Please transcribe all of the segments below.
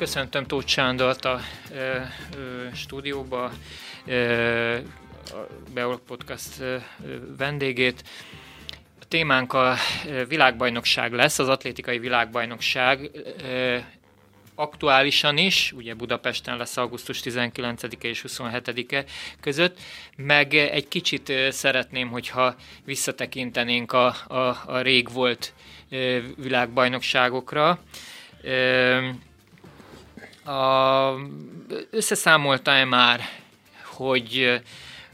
köszöntöm Tóth Sándort a ö, ö, stúdióba, ö, a Beol Podcast ö, vendégét. A témánk a világbajnokság lesz, az atlétikai világbajnokság ö, aktuálisan is, ugye Budapesten lesz augusztus 19-e és 27-e között, meg egy kicsit szeretném, hogyha visszatekintenénk a, a, a rég volt világbajnokságokra. A, összeszámolta-e már, hogy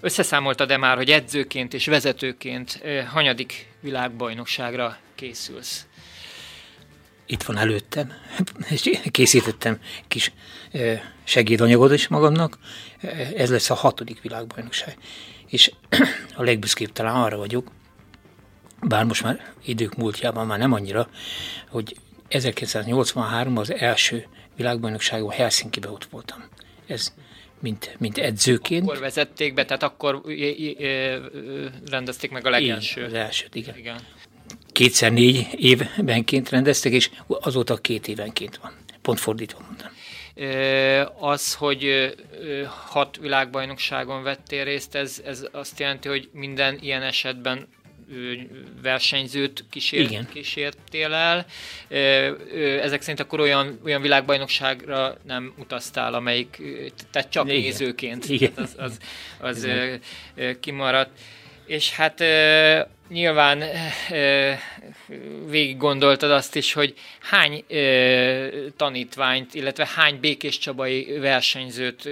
összeszámoltad-e már, hogy edzőként és vezetőként hanyadik világbajnokságra készülsz? Itt van előttem, és készítettem kis segédanyagot is magamnak. Ez lesz a hatodik világbajnokság. És a legbüszkébb talán arra vagyok, bár most már idők múltjában már nem annyira, hogy 1983 az első világbajnokságon Helsinki-be ott voltam. Ez mint, mint edzőként. Akkor vezették be, tehát akkor rendezték meg a legelső. Igen, az elsőt, igen. igen. Kétszer négy évbenként rendeztek, és azóta két évenként van. Pont fordítva mondtam. Az, hogy hat világbajnokságon vettél részt, ez, ez azt jelenti, hogy minden ilyen esetben versenyzőt kísért, Igen. kísértél el. Ezek szerint akkor olyan, olyan világbajnokságra nem utaztál, amelyik, tehát csak Igen. nézőként Igen. az, az, az Igen. kimaradt. És hát nyilván végig gondoltad azt is, hogy hány tanítványt, illetve hány Békés Csabai versenyzőt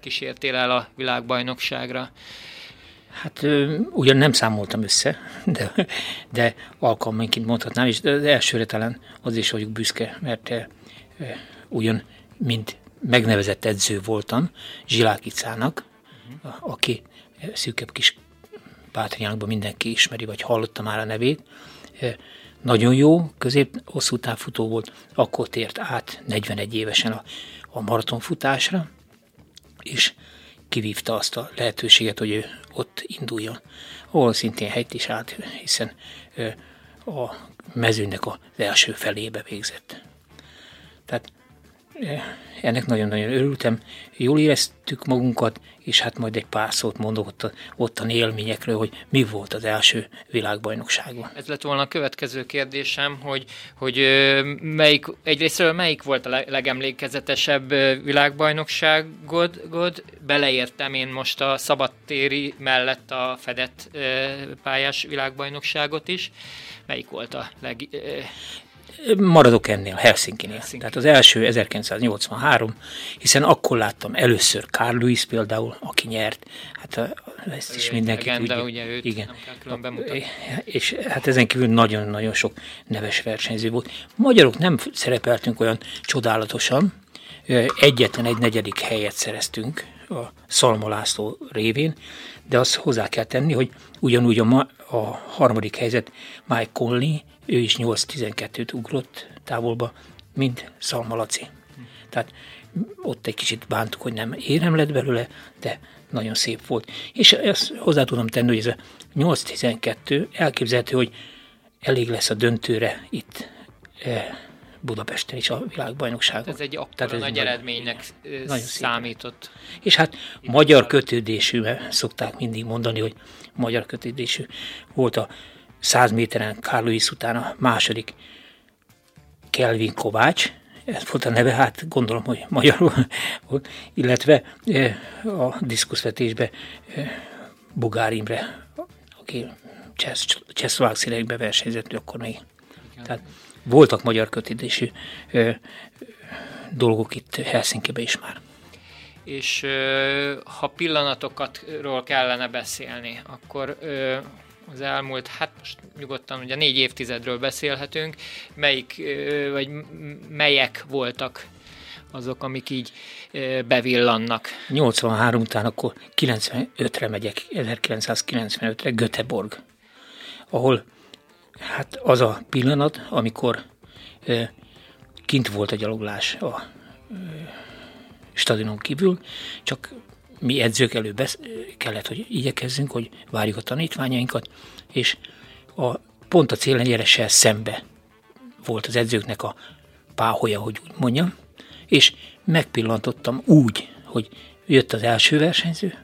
kísértél el a világbajnokságra. Hát ugyan nem számoltam össze, de, de alkalmanként mondhatnám, és az elsőre talán az is vagyok büszke, mert e, e, ugyan, mint megnevezett edző voltam Zsilákicának, uh-huh. aki szűkebb kis Pátriánkban mindenki ismeri, vagy hallotta már a nevét. E, nagyon jó, közép hosszú távfutó volt, akkor tért át 41 évesen a, a maratonfutásra, és kivívta azt a lehetőséget, hogy ő ott induljon, ahol szintén helyt is állt, hiszen a mezőnek az első felébe végzett. Tehát ennek nagyon-nagyon örültem. Jól éreztük magunkat, és hát majd egy pár szót mondok ott, ottan élményekről, hogy mi volt az első világbajnokságon. Ez lett volna a következő kérdésem, hogy, hogy melyik, egyrésztről melyik volt a legemlékezetesebb világbajnokságod? Beleértem én most a szabadtéri mellett a fedett pályás világbajnokságot is. Melyik volt a leg... Maradok ennél, Helsinki-nél. Helsinki. Tehát az első 1983, hiszen akkor láttam először Carl Lewis például, aki nyert. Hát ezt is mindenki legenda, tudja. ugye őt Igen. nem kell És hát ezen kívül nagyon-nagyon sok neves versenyző volt. Magyarok nem szerepeltünk olyan csodálatosan, egyetlen egy negyedik helyet szereztünk a Szalma révén, de azt hozzá kell tenni, hogy ugyanúgy a, ma, a harmadik helyzet Mike Conley, ő is 8-12-t ugrott távolba, mint Szalma Laci. Tehát ott egy kicsit bántuk, hogy nem érem lett belőle, de nagyon szép volt. És ezt hozzá tudom tenni, hogy ez a 8-12 elképzelhető, hogy elég lesz a döntőre itt eh, Budapesten is a világbajnokságon. Ez egy akkora nagy eredménynek nagyon számított. Szépen. És hát magyar kötődésű, mert szokták mindig mondani, hogy magyar kötődésű volt a 100 méteren Carl Lewis után a második Kelvin Kovács, ez volt a neve, hát gondolom, hogy magyarul illetve a diszkuszvetésbe Bugár Imre, aki Csehszlovák színekbe versenyzett akkor még. Tehát voltak magyar kötődésű dolgok itt Helsinki-be is már. És ha pillanatokatról kellene beszélni, akkor az elmúlt, hát most nyugodtan ugye négy évtizedről beszélhetünk, melyik, vagy melyek voltak azok, amik így bevillannak. 83 után akkor 95-re megyek, 1995-re Göteborg, ahol hát az a pillanat, amikor kint volt a gyaloglás a stadionon kívül, csak mi edzők előbb besz- kellett, hogy igyekezzünk, hogy várjuk a tanítványainkat, és a, pont a célengyeressel szembe volt az edzőknek a páholya, hogy úgy mondjam, és megpillantottam úgy, hogy jött az első versenyző,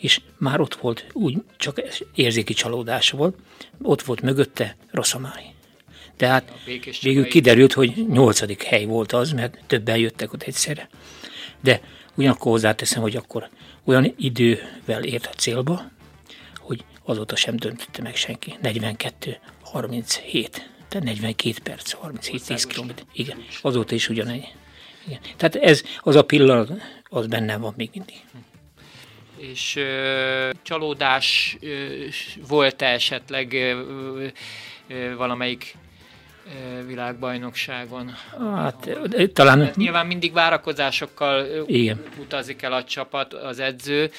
és már ott volt, úgy csak érzéki csalódás volt, ott volt mögötte Rosszamári. Tehát végül kiderült, hogy nyolcadik hely volt az, mert többen jöttek ott egyszerre. De ugyanakkor hozzáteszem, hogy akkor olyan idővel ért a célba, hogy azóta sem döntötte meg senki. 42, 37, tehát 42 perc, 37, 10 km. Igen, azóta is ugyanegy. Igen. Tehát ez, az a pillanat, az bennem van még mindig. És ö, csalódás ö, volt-e esetleg ö, ö, valamelyik világbajnokságon. Hát, talán... Mert nyilván mindig várakozásokkal Igen. utazik el a csapat, az edző.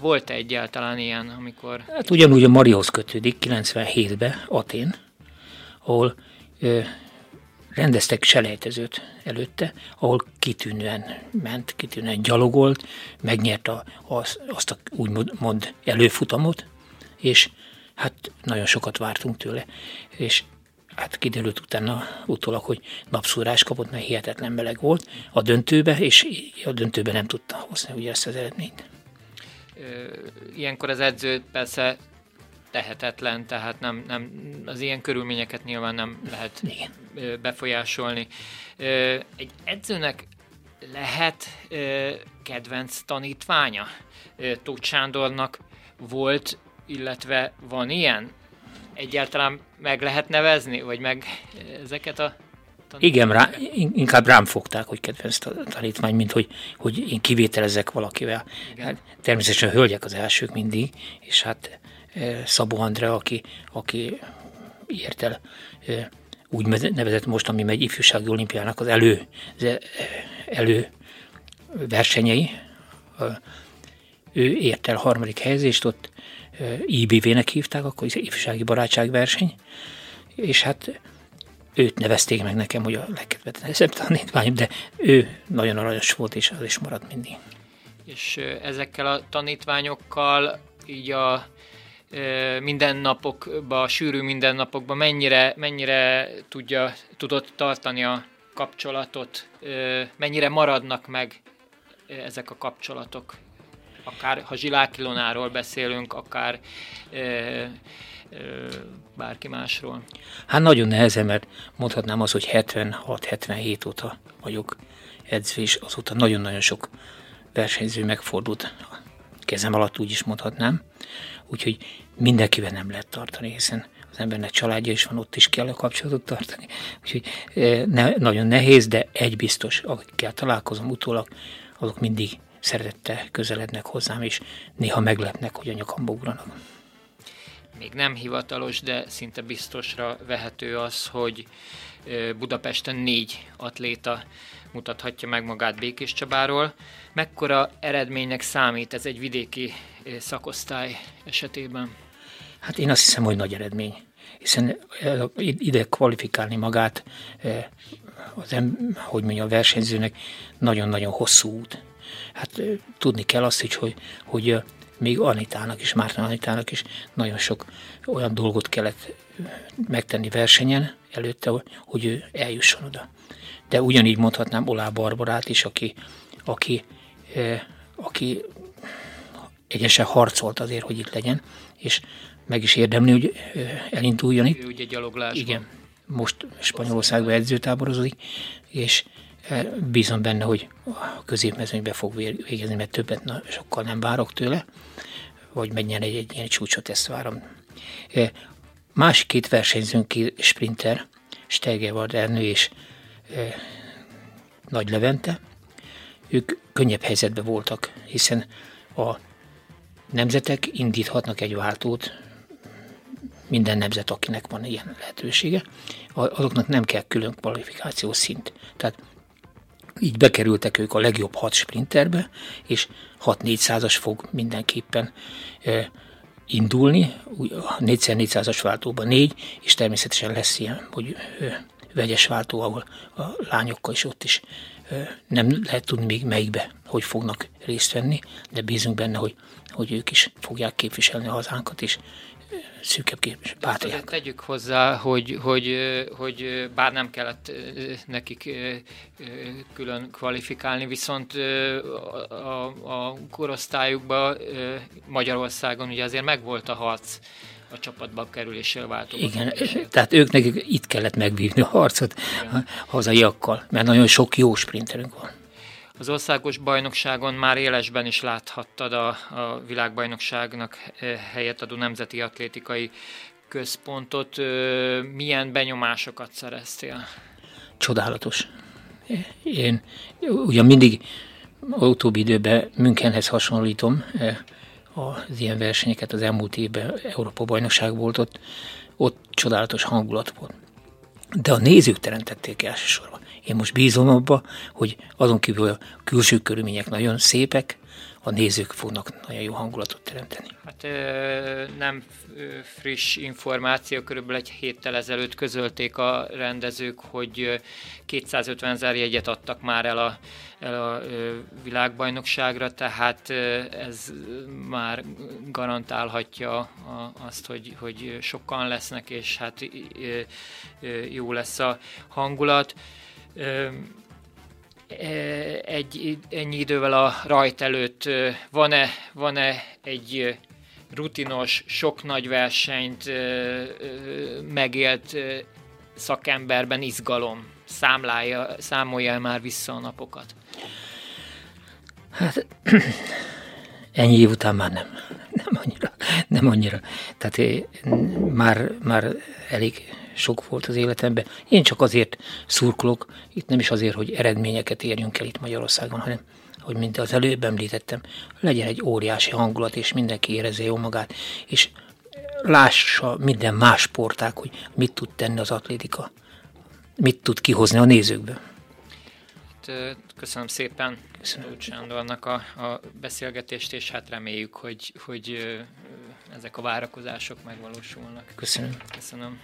Volt -e egyáltalán ilyen, amikor... Hát ugyanúgy a Marihoz kötődik 97-ben, Atén, ahol ö, rendeztek selejtezőt előtte, ahol kitűnően ment, kitűnően gyalogolt, megnyerte az, azt a úgymond előfutamot, és hát nagyon sokat vártunk tőle, és hát kiderült utána utólag, hogy napszúrás kapott, mert hihetetlen meleg volt a döntőbe, és a döntőbe nem tudta hozni ugye ezt az eredményt. Ilyenkor az edző persze tehetetlen, tehát nem, nem, az ilyen körülményeket nyilván nem lehet Igen. befolyásolni. Egy edzőnek lehet kedvenc tanítványa? Tóth Sándornak volt, illetve van ilyen? egyáltalán meg lehet nevezni, vagy meg ezeket a igen, rá, inkább rám fogták, hogy kedvenc tanítvány, mint hogy, hogy én kivételezek valakivel. Hát, természetesen a hölgyek az elsők mindig, és hát Szabó Andrea, aki, aki ért el e, úgy nevezett most, ami megy ifjúsági olimpiának az elő, az elő versenyei, ő ért el harmadik helyezést, ott IBV-nek hívták, akkor ifjúsági barátságverseny, és hát őt nevezték meg nekem, hogy a legkedvetlenebb tanítványom, de ő nagyon aranyos volt, és az is maradt mindig. És ezekkel a tanítványokkal így a mindennapokban, a sűrű mindennapokban mennyire, mennyire tudja, tudott tartani a kapcsolatot, mennyire maradnak meg ezek a kapcsolatok? akár ha Zsilák Ilonáról beszélünk, akár bárki másról. Hát nagyon nehezen, mert mondhatnám az, hogy 76-77 óta vagyok edző, és azóta nagyon-nagyon sok versenyző megfordult kezem alatt, úgy is mondhatnám. Úgyhogy mindenkivel nem lehet tartani, hiszen az embernek családja is van, ott is kell a kapcsolatot tartani. Úgyhogy ne, nagyon nehéz, de egy biztos, akikkel találkozom utólag, azok mindig szeretettel közelednek hozzám, és néha meglepnek, hogy a nyakamba ugranak. Még nem hivatalos, de szinte biztosra vehető az, hogy Budapesten négy atléta mutathatja meg magát Békés Csabáról. Mekkora eredménynek számít ez egy vidéki szakosztály esetében? Hát én azt hiszem, hogy nagy eredmény, hiszen ide kvalifikálni magát az, em, hogy mondja, a versenyzőnek nagyon-nagyon hosszú út hát tudni kell azt is, hogy, hogy még Anitának is, Márton Anitának is nagyon sok olyan dolgot kellett megtenni versenyen előtte, hogy ő eljusson oda. De ugyanígy mondhatnám Olá Barbarát is, aki, aki, aki egyesen harcolt azért, hogy itt legyen, és meg is érdemli, hogy elinduljon itt. Ő ugye gyaloglásban. Igen, most Spanyolországban edzőtáborozik, és Bízom benne, hogy a középmezőnybe fog végezni, mert többet na, sokkal nem várok tőle, vagy menjen egy, egy ilyen csúcsot, ezt várom. Másik két versenyzőnk ki sprinter, Steger Ernő és e, Nagy Levente, ők könnyebb helyzetben voltak, hiszen a nemzetek indíthatnak egy váltót, minden nemzet, akinek van ilyen lehetősége, azoknak nem kell külön kvalifikációs szint. Tehát így bekerültek ők a legjobb hat sprinterbe, és 6-400-as fog mindenképpen indulni, a 4x400-as váltóban négy, és természetesen lesz ilyen, hogy vegyes váltó, ahol a lányokkal is ott is nem lehet tudni még melyikbe, hogy fognak részt venni, de bízunk benne, hogy, hogy ők is fogják képviselni a hazánkat, és szűkebb képes pátriák. Tegyük hozzá, hogy, hogy, hogy bár nem kellett nekik külön kvalifikálni, viszont a, a korosztályukban Magyarországon ugye azért megvolt a harc a csapatba kerüléssel változott. Igen, tehát ők nekik itt kellett megvívni a harcot Igen. a hazaiakkal, mert nagyon sok jó sprinterünk van. Az országos bajnokságon már élesben is láthattad a, a világbajnokságnak eh, helyet adó Nemzeti Atlétikai Központot. Milyen benyomásokat szereztél? Csodálatos. Én ugyan mindig utóbbi időben Münchenhez hasonlítom eh, az ilyen versenyeket, az elmúlt évben Európa bajnokság volt ott, ott csodálatos hangulat volt. De a nézők teremtették elsősorban. Én most bízom abba, hogy azon kívül a külső körülmények nagyon szépek, a nézők fognak nagyon jó hangulatot teremteni. Hát nem friss információ, körülbelül egy héttel ezelőtt közölték a rendezők, hogy 250 ezer jegyet adtak már el a, el a világbajnokságra, tehát ez már garantálhatja azt, hogy, hogy sokan lesznek, és hát jó lesz a hangulat egy, ennyi idővel a rajt előtt van-e, van-e egy rutinos, sok nagy versenyt megélt szakemberben izgalom? Számlálja, számolja el már vissza a napokat? Hát ennyi év után már nem. Nem annyira. Nem annyira. Tehát már, már elég sok volt az életemben. Én csak azért szurkolok, itt nem is azért, hogy eredményeket érjünk el itt Magyarországon, hanem hogy mint az előbb említettem, legyen egy óriási hangulat, és mindenki érezze jó magát, és lássa minden más sporták, hogy mit tud tenni az atlétika, mit tud kihozni a nézőkből. Köszönöm szépen Köszönöm. Sándornak a, a beszélgetést, és hát reméljük, hogy, hogy ezek a várakozások megvalósulnak. Köszönöm. Köszönöm.